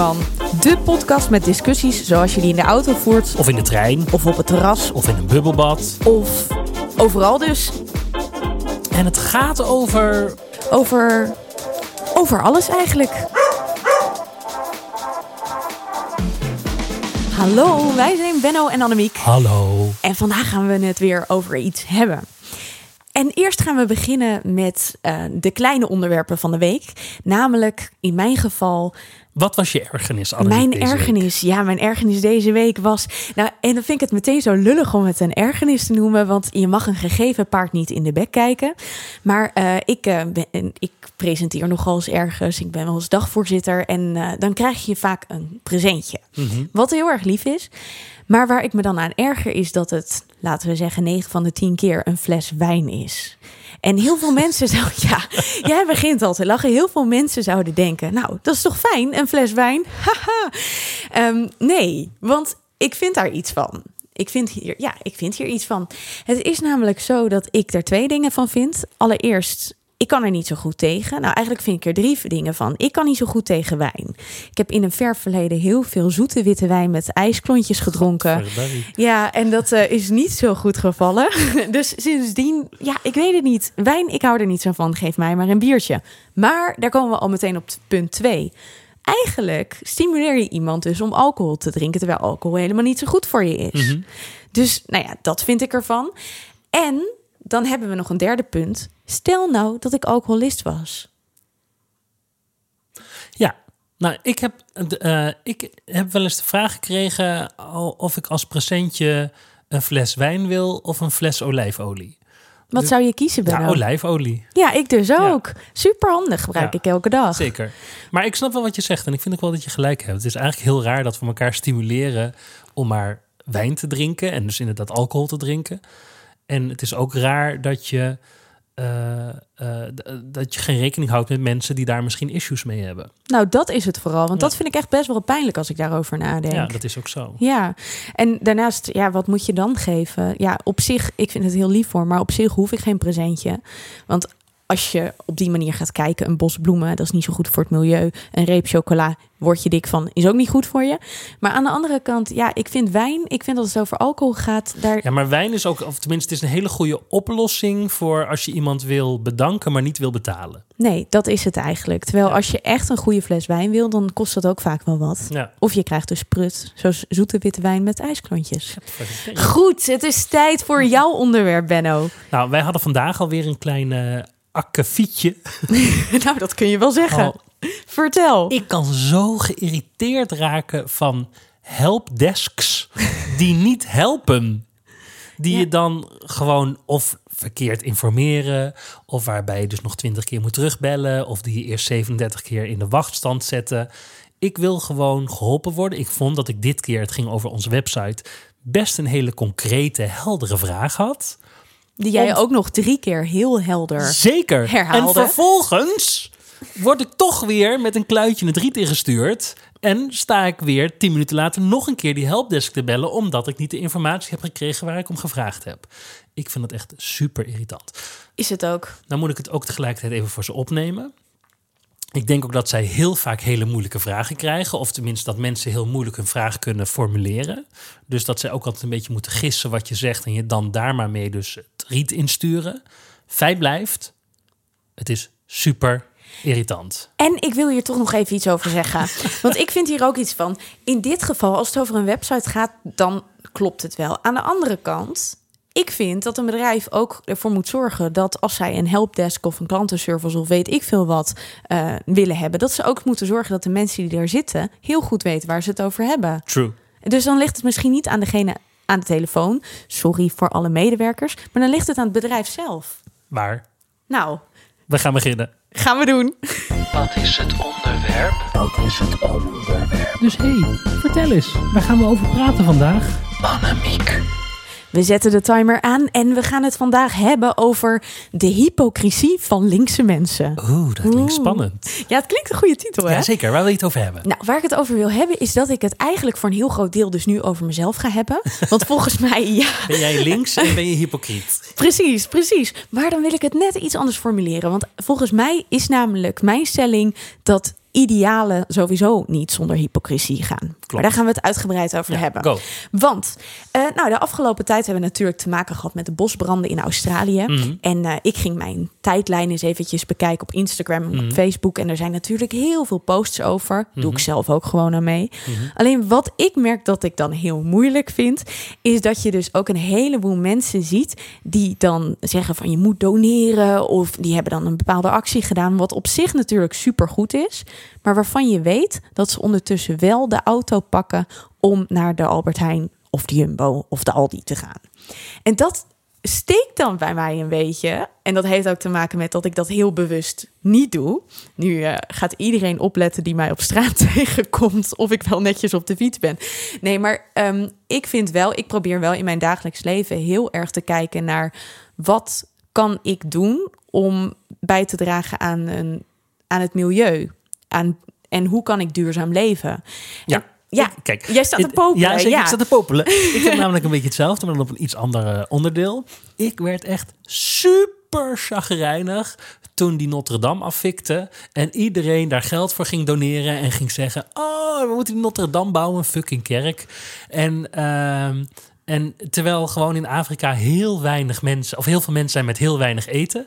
van. De podcast met discussies zoals je die in de auto voert. Of in de trein. Of op het terras. Of in een bubbelbad. Of overal dus. En het gaat over... Over... Over alles eigenlijk. Hallo, wij zijn Benno en Annemiek. Hallo. En vandaag gaan we het weer over iets hebben. En eerst gaan we beginnen met uh, de kleine onderwerpen van de week. Namelijk in mijn geval. Wat was je ergernis? Mijn ergernis, week? ja, mijn ergernis deze week was. Nou, en dan vind ik het meteen zo lullig om het een ergernis te noemen. Want je mag een gegeven paard niet in de bek kijken. Maar uh, ik, uh, ben, ik presenteer nogal eens ergens. Ik ben wel eens dagvoorzitter. En dan krijg je vaak een presentje. Mm -hmm. Wat heel erg lief is. Maar waar ik me dan aan erger is dat het, laten we zeggen, 9 van de 10 keer een fles wijn is. En heel veel mensen zouden, ja, jij begint al te lachen. Heel veel mensen zouden denken, nou, dat is toch fijn, een fles wijn? Haha. um, nee, want ik vind daar iets van. Ik vind hier, ja, ik vind hier iets van. Het is namelijk zo dat ik er twee dingen van vind. Allereerst, ik kan er niet zo goed tegen. Nou, eigenlijk vind ik er drie dingen van. Ik kan niet zo goed tegen wijn. Ik heb in een ver verleden heel veel zoete witte wijn met ijsklontjes gedronken. Ja, en dat uh, is niet zo goed gevallen. dus sindsdien, ja, ik weet het niet. Wijn, ik hou er niet zo van. Geef mij maar een biertje. Maar daar komen we al meteen op punt twee. Eigenlijk stimuleer je iemand dus om alcohol te drinken, terwijl alcohol helemaal niet zo goed voor je is. Mm -hmm. Dus, nou ja, dat vind ik ervan. En dan hebben we nog een derde punt. Stel nou dat ik alcoholist was. Ja, nou, ik heb, uh, ik heb wel eens de vraag gekregen of ik als presentje een fles wijn wil of een fles olijfolie. Wat zou je kiezen, Benno? Ja, olijfolie. Ja, ik dus ook. Ja. Super handig, gebruik ja, ik elke dag. Zeker. Maar ik snap wel wat je zegt en ik vind ook wel dat je gelijk hebt. Het is eigenlijk heel raar dat we elkaar stimuleren om maar wijn te drinken en dus inderdaad alcohol te drinken. En het is ook raar dat je, uh, uh, dat je geen rekening houdt met mensen die daar misschien issues mee hebben. Nou, dat is het vooral. Want ja. dat vind ik echt best wel pijnlijk als ik daarover nadenk. Ja, dat is ook zo. Ja, en daarnaast, ja, wat moet je dan geven? Ja, op zich, ik vind het heel lief voor, maar op zich hoef ik geen presentje. Want als je op die manier gaat kijken, een bos bloemen, dat is niet zo goed voor het milieu. Een reep chocola, word je dik van, is ook niet goed voor je. Maar aan de andere kant, ja, ik vind wijn, ik vind dat het over alcohol gaat. Daar... Ja, maar wijn is ook, of tenminste, het is een hele goede oplossing voor als je iemand wil bedanken, maar niet wil betalen. Nee, dat is het eigenlijk. Terwijl ja. als je echt een goede fles wijn wil, dan kost dat ook vaak wel wat. Ja. Of je krijgt dus prut, zoals zoete witte wijn met ijsklontjes. Goed, het is tijd voor jouw onderwerp, Benno. Nou, wij hadden vandaag alweer een klein uh, akkefietje. nou, dat kun je wel zeggen. Oh. Vertel. Ik kan zo geïrriteerd raken van helpdesks die niet helpen. Die ja. je dan gewoon of verkeerd informeren, of waarbij je dus nog twintig keer moet terugbellen, of die je eerst 37 keer in de wachtstand zetten. Ik wil gewoon geholpen worden. Ik vond dat ik dit keer, het ging over onze website, best een hele concrete, heldere vraag had. Die jij ook nog drie keer heel helder Zeker. herhaalde. En vervolgens word ik toch weer met een kluitje het riet ingestuurd. En sta ik weer tien minuten later nog een keer die helpdesk te bellen... omdat ik niet de informatie heb gekregen waar ik om gevraagd heb. Ik vind dat echt super irritant. Is het ook. Nou moet ik het ook tegelijkertijd even voor ze opnemen. Ik denk ook dat zij heel vaak hele moeilijke vragen krijgen. Of tenminste dat mensen heel moeilijk hun vraag kunnen formuleren. Dus dat zij ook altijd een beetje moeten gissen wat je zegt... en je dan daar maar mee dus riet insturen. Feit blijft, het is super irritant. En ik wil hier toch nog even iets over zeggen. Want ik vind hier ook iets van. In dit geval, als het over een website gaat, dan klopt het wel. Aan de andere kant, ik vind dat een bedrijf ook ervoor moet zorgen dat als zij een helpdesk of een klantenservice of weet ik veel wat uh, willen hebben, dat ze ook moeten zorgen dat de mensen die daar zitten heel goed weten waar ze het over hebben. True. Dus dan ligt het misschien niet aan degene aan de telefoon. Sorry voor alle medewerkers, maar dan ligt het aan het bedrijf zelf. Waar? Nou, we gaan beginnen. Gaan we doen. Wat is het onderwerp? Wat is het onderwerp? Dus hé, hey, vertel eens, waar gaan we over praten vandaag? Annemiek. We zetten de timer aan en we gaan het vandaag hebben over de hypocrisie van linkse mensen. Oeh, dat klinkt spannend. Ja, het klinkt een goede titel, hè? Ja, zeker. Waar wil je het over hebben? Nou, waar ik het over wil hebben is dat ik het eigenlijk voor een heel groot deel dus nu over mezelf ga hebben. Want volgens mij, ja... Ben jij links en ben je hypocriet? Precies, precies. Maar dan wil ik het net iets anders formuleren. Want volgens mij is namelijk mijn stelling dat idealen sowieso niet zonder hypocrisie gaan. Maar daar gaan we het uitgebreid over Ja, hebben. go. Want eh, nou, de afgelopen tijd hebben we natuurlijk te maken gehad met de bosbranden in Australië. Mhm. En eh, ik ging mijn tijdlijn eens eventjes bekijken op Instagram en Mhm. op Facebook. En er zijn natuurlijk heel veel posts over. Doe ik Mhm. zelf ook gewoon aan mee. Mhm. Alleen wat ik merk dat ik dan heel moeilijk vind, is dat je dus ook een heleboel mensen ziet die dan zeggen van je moet doneren of die hebben dan een bepaalde actie gedaan, wat op zich natuurlijk supergoed is, maar waarvan je weet dat ze ondertussen wel de auto pakken om naar de Albert Heijn of de Jumbo of de Aldi te gaan. En dat steekt dan bij mij een beetje. En dat heeft ook te maken met dat ik dat heel bewust niet doe. Nu eh, gaat iedereen opletten die mij op straat tegenkomt of ik wel netjes op de fiets ben. Nee, maar ehm, ik vind wel, ik probeer wel in mijn dagelijks leven heel erg te kijken naar wat kan ik doen om bij te dragen aan, een, aan het milieu. Aan, en hoe kan ik duurzaam leven? Ja. En- ja, kijk, jij staat te popelen. Ja, zeker, ja. ik sta te popelen. ik heb namelijk een beetje hetzelfde, maar dan op een iets ander eh, onderdeel. Ik werd echt super chagrijnig toen die Notre Dame afvikte en iedereen daar geld voor ging doneren en ging zeggen: "Oh, we moeten die Notre Dame bouwen, een fucking kerk." En ehm, en terwijl gewoon in Afrika heel weinig mensen, of heel veel mensen zijn met heel weinig eten.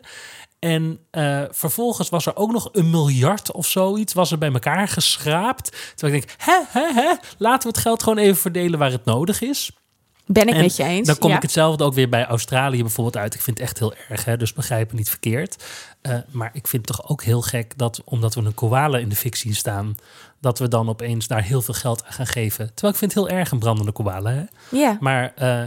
En eh, vervolgens was er ook nog een miljard of zoiets, was er bij elkaar geschraapt. Terwijl ik denk, hè, hè, hè, laten we het geld gewoon even verdelen waar het nodig is. Ben ik En met je eens. Dan kom ja. ik hetzelfde ook weer bij Australië bijvoorbeeld uit. Ik vind het echt heel erg, hè, dus begrijp me niet verkeerd. Eh, maar ik vind het toch ook heel gek dat, omdat we een koala in de fik zien staan, dat we dan opeens daar heel veel geld aan gaan geven. Terwijl ik vind het heel erg een brandende koala. Hè? Ja. Maar eh,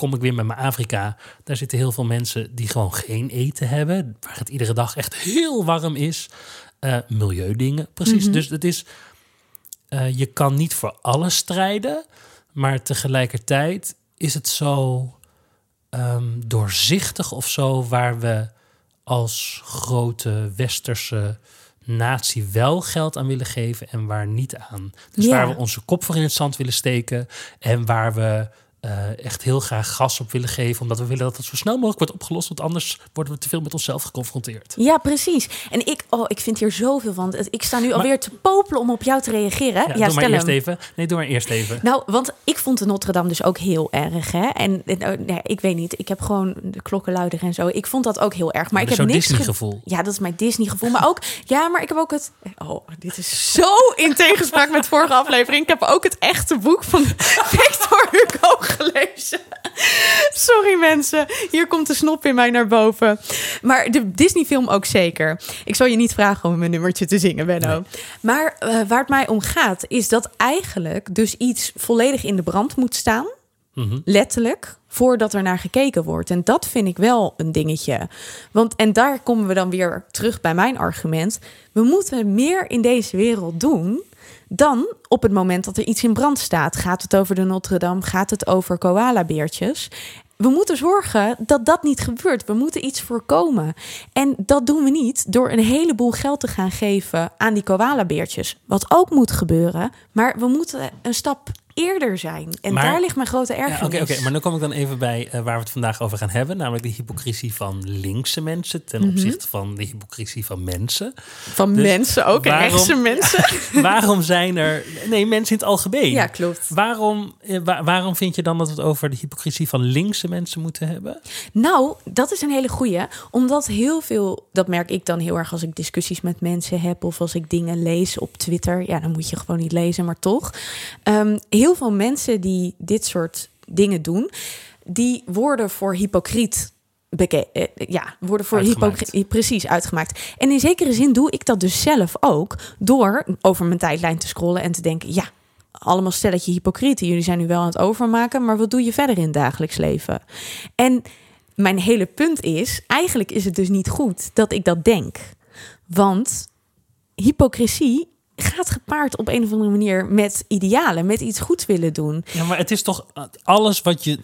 kom ik weer met mijn Afrika. Daar zitten heel veel mensen die gewoon geen eten hebben. Waar het iedere dag echt heel warm is. Eh, milieudingen, precies. Mhm. Dus het is... eh, je kan niet voor alles strijden. Maar tegelijkertijd is het zo ehm, doorzichtig of zo... waar we als grote westerse natie wel geld aan willen geven en waar niet aan. Dus Ja. waar we onze kop voor in het zand willen steken en waar we eh, echt heel graag gas op willen geven, omdat we willen dat het zo snel mogelijk wordt opgelost, want anders worden we te veel met onszelf geconfronteerd. Ja, precies. En ik, oh, ik vind hier zoveel van. Ik sta nu alweer te popelen om op jou te reageren. Ja, Ja, doe maar eerst even. Nee, doe maar eerst even. Nou, want ik vond de Notre Dame dus ook heel erg. Hè? En en, oh, nee, ik weet niet, ik heb gewoon de klokkenluider en zo. Ik vond dat ook heel erg. Maar ik Dat heb niks zo'n ge- Disney-gevoel. Ja, dat is mijn Disney-gevoel. Maar ook, ja, maar ik heb ook het. Oh, dit is zo in tegenspraak met vorige aflevering. Ik heb ook het echte boek van Victor Hugo gelezen. Sorry mensen, hier komt de snop in mij naar boven. Maar de Disney-film ook zeker. Ik zal je niet vragen om een nummertje te zingen, Benno. Nee. Maar eh, waar het mij om gaat, is dat eigenlijk dus iets volledig in de brand moet staan Mhm. letterlijk, voordat er naar gekeken wordt. En dat vind ik wel een dingetje. Want, en daar komen we dan weer terug bij mijn argument. We moeten meer in deze wereld doen dan op het moment dat er iets in brand staat. Gaat het over de Notre Dame? Gaat het over koalabeertjes? We moeten zorgen dat dat niet gebeurt. We moeten iets voorkomen. En dat doen we niet door een heleboel geld te gaan geven aan die koalabeertjes. Wat ook moet gebeuren. Maar we moeten een stap eerder zijn. En Maar- daar ligt mijn grote Ja, ergernis. Oké, oké, maar dan kom ik dan even bij eh, waar we het vandaag over gaan hebben. Namelijk de hypocrisie van linkse mensen ten Mhm. opzichte van de hypocrisie van mensen. Van Dus mensen ook, en waarom- rechtse mensen. waarom zijn er... Nee, mensen in het algemeen. Ja, klopt. Waarom, eh, wa- waarom vind je dan dat we het over de hypocrisie van linkse mensen moeten hebben? Nou, dat is een hele goeie. Omdat heel veel, dat merk ik dan heel erg als ik discussies met mensen heb of als ik dingen lees op Twitter. Ja, dan moet je gewoon niet lezen, maar toch. Ehm, heel veel mensen die dit soort dingen doen, die worden voor hypocriet. Eh, ja, worden voor hypocriet precies uitgemaakt. En in zekere zin doe ik dat dus zelf ook door over mijn tijdlijn te scrollen en te denken: ja, allemaal stelletje hypocrieten. Jullie zijn nu wel aan het overmaken, maar wat doe je verder in het dagelijks leven? En mijn hele punt is, eigenlijk is het dus niet goed dat ik dat denk. Want hypocrisie gaat gepaard op een of andere manier met idealen, met iets goeds willen doen. Ja, maar het is toch... Alles wat je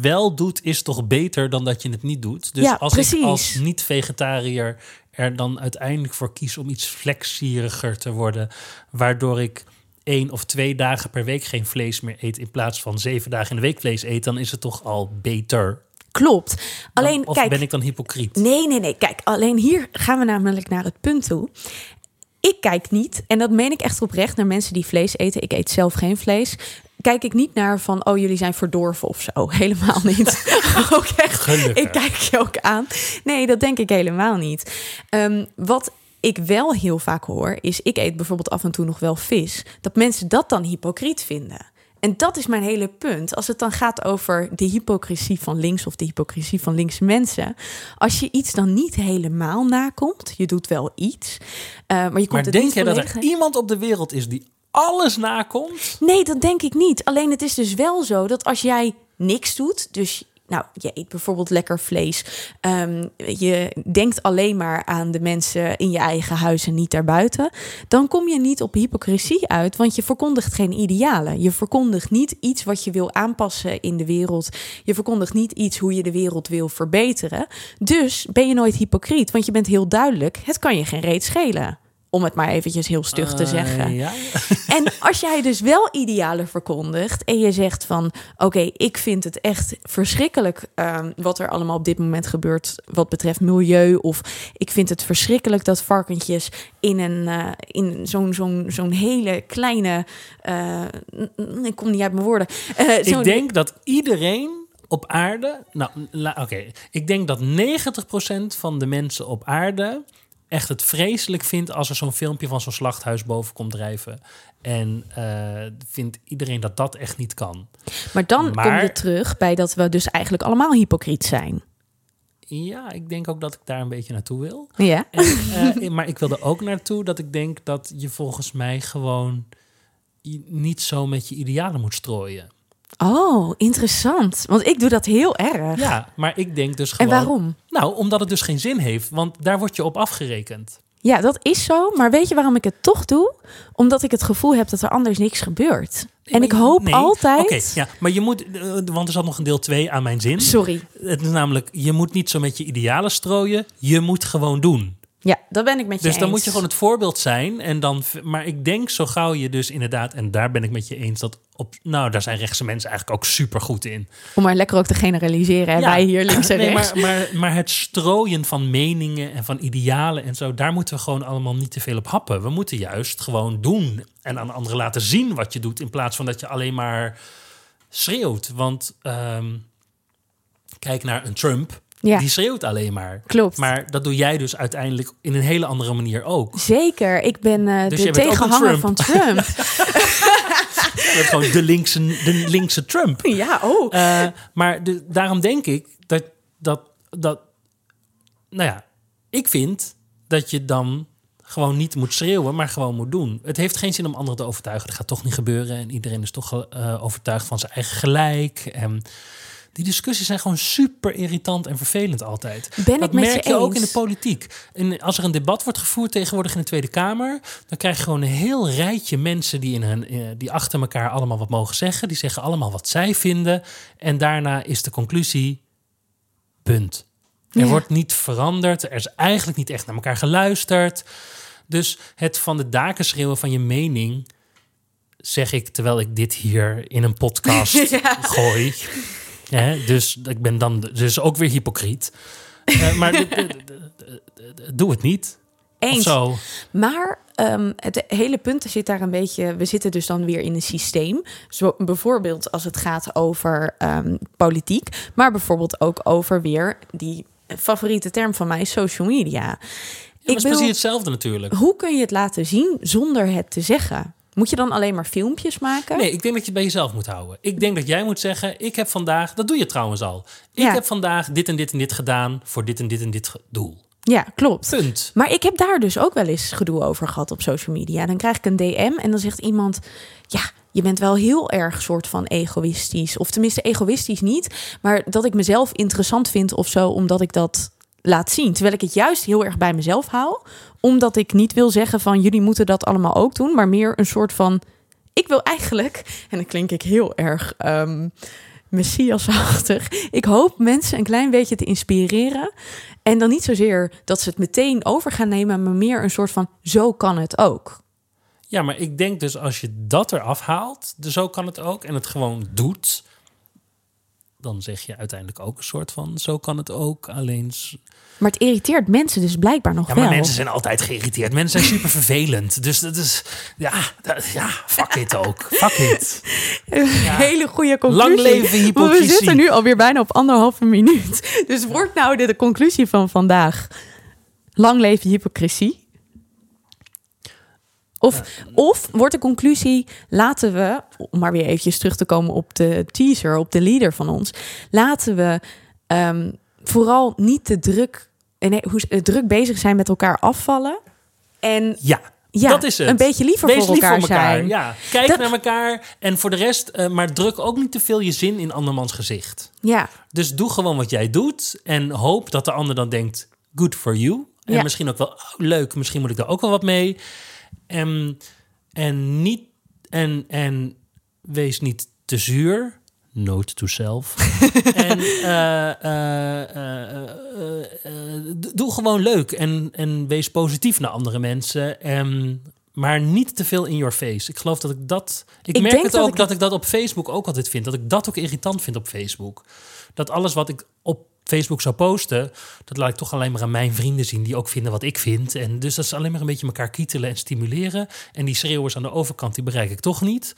wel doet, is toch beter dan dat je het niet doet? Dus Ja, als precies. ik als niet-vegetariër er dan uiteindelijk voor kies om iets flexieriger te worden... waardoor ik één of twee dagen per week geen vlees meer eet... in plaats van zeven dagen in de week vlees eet... dan is het toch al beter. Klopt. Alleen, of kijk, ben ik dan hypocriet? Nee, nee, nee. Kijk, alleen hier gaan we namelijk naar het punt toe. Ik kijk niet, en dat meen ik echt oprecht, naar mensen die vlees eten. Ik eet zelf geen vlees. Kijk ik niet naar van, oh, jullie zijn verdorven of zo. Helemaal niet. ook echt, Gelukkig. ik kijk je ook aan. Nee, dat denk ik helemaal niet. Ehm, wat ik wel heel vaak hoor, is ik eet bijvoorbeeld af en toe nog wel vis. Dat mensen dat dan hypocriet vinden. En dat is mijn hele punt. Als het dan gaat over de hypocrisie van links of de hypocrisie van linkse mensen. Als je iets dan niet helemaal nakomt, je doet wel iets. eh, maar je komt Maar het denk niet jij dat er iemand op de wereld is die alles nakomt? Nee, dat denk ik niet. Alleen het is dus wel zo dat als jij niks doet, dus nou, je eet bijvoorbeeld lekker vlees, ehm, je denkt alleen maar aan de mensen in je eigen huis en niet daarbuiten, dan kom je niet op hypocrisie uit, want je verkondigt geen idealen. Je verkondigt niet iets wat je wil aanpassen in de wereld. Je verkondigt niet iets hoe je de wereld wil verbeteren. Dus ben je nooit hypocriet, want je bent heel duidelijk, het kan je geen reet schelen. Om het maar eventjes heel stug te Eh, zeggen. ja. En als jij dus wel idealen verkondigt en je zegt van oké, ik vind het echt verschrikkelijk ehm, wat er allemaal op dit moment gebeurt wat betreft milieu. Of ik vind het verschrikkelijk dat varkentjes in een eh, in zo'n zo'n zo'n hele kleine. eh, ik kom niet uit mijn woorden. Ik denk dat iedereen op aarde. Nou, oké. Ik denk dat 90% van de mensen op aarde echt het vreselijk vindt als er zo'n filmpje van zo'n slachthuis boven komt drijven. En eh, vindt iedereen dat dat echt niet kan. Maar dan kom je terug bij dat we dus eigenlijk allemaal hypocriet zijn. Ja, ik denk ook dat ik daar een beetje naartoe wil. Ja. En, eh, maar ik wil er ook naartoe dat ik denk dat je volgens mij gewoon niet zo met je idealen moet strooien. Oh, interessant. Want ik doe dat heel erg. Ja, maar ik denk dus en gewoon... waarom? Nou, omdat het dus geen zin heeft, want daar word je op afgerekend. Ja, dat is zo. Maar weet je waarom ik het toch doe? Omdat ik het gevoel heb dat er anders niks gebeurt. En ik hoop Nee. altijd. Oké, ja, maar je moet, eh, want er zat nog een deel 2 aan mijn zin. Sorry. Het is namelijk, je moet niet zo met je idealen strooien, je moet gewoon doen. Ja, dat ben ik met je Dus dan eens. moet je gewoon het voorbeeld zijn. En dan, maar ik denk zo gauw je dus inderdaad, en daar ben ik met je eens, dat op, nou, daar zijn rechtse mensen eigenlijk ook super goed in. Om maar lekker ook te generaliseren. Ja. wij hier links en Nee, rechts. maar, maar, maar het strooien van meningen en van idealen en zo, daar moeten we gewoon allemaal niet te veel op happen. We moeten juist gewoon doen en aan anderen laten zien wat je doet, in plaats van dat je alleen maar schreeuwt. Want ehm, kijk naar een Trump, Ja. die schreeuwt alleen maar. Klopt. Maar dat doe jij dus uiteindelijk in een hele andere manier ook. Zeker. Ik ben eh, Dus de tegenhanger Trump. van Trump. Je bent gewoon de linkse, de linkse Trump. ja, oh. Eh, maar de, daarom denk ik dat, dat, dat... Nou ja, ik vind dat je dan gewoon niet moet schreeuwen, maar gewoon moet doen. Het heeft geen zin om anderen te overtuigen. Dat gaat toch niet gebeuren. En iedereen is toch eh, overtuigd van zijn eigen gelijk. En die discussies zijn gewoon super irritant en vervelend altijd. Ben dat ik met merk je je, ook in de politiek. En als er een debat wordt gevoerd tegenwoordig in de Tweede Kamer, dan krijg je gewoon een heel rijtje mensen die, in hun, eh, die achter elkaar allemaal wat mogen zeggen. Die zeggen allemaal wat zij vinden. En daarna is de conclusie: punt. Er Ja. wordt niet veranderd. Er is eigenlijk niet echt naar elkaar geluisterd. Dus het van de daken schreeuwen van je mening, zeg ik terwijl ik dit hier in een podcast Ja. gooi. Hè, dus ik ben dan dus ook weer hypocriet. Eh, maar doe het niet. Eens. zo. Maar ehm, het hele punt zit daar een beetje. We zitten dus dan weer in een systeem. Zo, bijvoorbeeld als het gaat over ehm, politiek, maar bijvoorbeeld ook over weer die favoriete term van mij, social media. Ja, Ik dat is precies hetzelfde natuurlijk. Hoe kun je het laten zien zonder het te zeggen? Moet je dan alleen maar filmpjes maken? Nee, ik denk dat je het bij jezelf moet houden. Ik denk dat jij moet zeggen: Ik heb vandaag, dat doe je trouwens al. Ik Ja. heb vandaag dit en dit en dit gedaan voor dit en dit en dit doel. Ja, klopt. Punt. Maar ik heb daar dus ook wel eens gedoe over gehad op social media. Dan krijg ik een DM en dan zegt iemand: Ja, je bent wel heel erg soort van egoïstisch. Of tenminste, egoïstisch niet. Maar dat ik mezelf interessant vind of zo, omdat ik dat laat zien. Terwijl ik het juist heel erg bij mezelf hou. Omdat ik niet wil zeggen van jullie moeten dat allemaal ook doen. Maar meer een soort van. Ik wil eigenlijk, en dan klink ik heel erg ehm messiasachtig. Ik hoop mensen een klein beetje te inspireren. En dan niet zozeer dat ze het meteen over gaan nemen, maar meer een soort van zo kan het ook. Ja, maar ik denk dus als je dat eraf haalt, dus zo kan het ook, en het gewoon doet, dan zeg je uiteindelijk ook een soort van... zo kan het ook, alleen... Maar het irriteert mensen dus blijkbaar nog Ja, maar wel. mensen zijn altijd geïrriteerd. Mensen zijn super vervelend. Dus dat is... Ja, dat- ja fuck it ook. Fuck it. Een hele goede conclusie. Lang leven Maar we hypocrisie. zitten nu alweer bijna op anderhalve minuut. Dus wordt nou de, de conclusie van vandaag... Lang leven hypocrisie? Of, of wordt de conclusie, laten we, om maar weer eventjes terug te komen op de teaser, op de leader van ons, laten we ehm, vooral niet te druk, eh, nee, hoe, eh, druk bezig zijn met elkaar afvallen. En Ja, ja, dat is het. een beetje liever Wees voor lief elkaar, voor elkaar. zijn. Ja, kijk Dat- naar elkaar. En voor de rest, eh, maar druk ook niet te veel je zin in andermans gezicht. Ja, Dus doe gewoon wat jij doet. En hoop dat de ander dan denkt, good for you. En Ja. misschien ook wel, oh, leuk, misschien moet ik daar ook wel wat mee. En, en, niet, en, en wees niet te zuur. Note to self. en eh, eh, eh, doe gewoon leuk. En, en wees positief naar andere mensen. En, maar niet te veel in your face. Ik geloof dat ik dat... Ik, Ik merk het dat ook ik- dat ik dat op Facebook ook altijd vind. Dat ik dat ook irritant vind op Facebook. Dat alles wat ik op Facebook zou posten, dat laat ik toch alleen maar aan mijn vrienden zien, die ook vinden wat ik vind. En dus dat is alleen maar een beetje elkaar kietelen en stimuleren. En die schreeuwers aan de overkant, die bereik ik toch niet.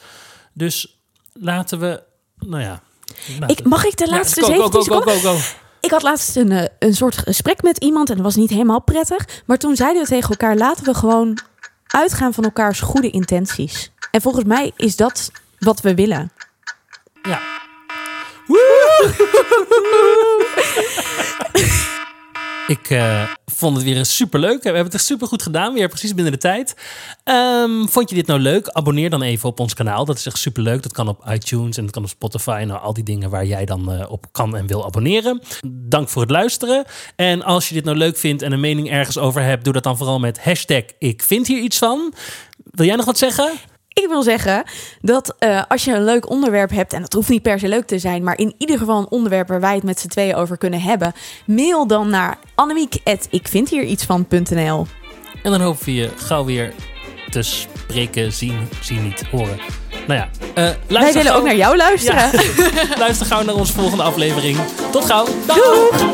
Dus laten we, nou ja. ik, mag ik de Ja, laatste go, go, 17 go, go, seconden? go, go. Ik had laatst een, eh, een soort gesprek met iemand en dat was niet helemaal prettig. Maar toen zeiden we tegen elkaar, laten we gewoon uitgaan van elkaars goede intenties. En volgens mij is dat wat we willen. Ja. Ik eh, vond het weer super leuk. We hebben het echt super goed gedaan. Weer precies binnen de tijd. Ehm, vond je dit nou leuk? Abonneer dan even op ons kanaal. Dat is echt super leuk. Dat kan op iTunes en dat kan op Spotify. Nou, al die dingen waar jij dan eh, op kan en wil abonneren. Dank voor het luisteren. En als je dit nou leuk vindt en een mening ergens over hebt, doe dat dan vooral met hashtag ik vind hier iets van. Wil jij nog wat zeggen? Ik wil zeggen dat eh, als je een leuk onderwerp hebt, en dat hoeft niet per se leuk te zijn, maar in ieder geval een onderwerp waar wij het met z'n tweeën over kunnen hebben, mail dan naar annemiek.ikvindhierietsvan.nl. En dan hopen we je gauw weer te spreken, zien, zien niet, horen. Nou ja, eh Wij willen gauw, ook naar jou luisteren. Ja. luister gauw naar onze volgende aflevering. Tot gauw. Dag! Doeg!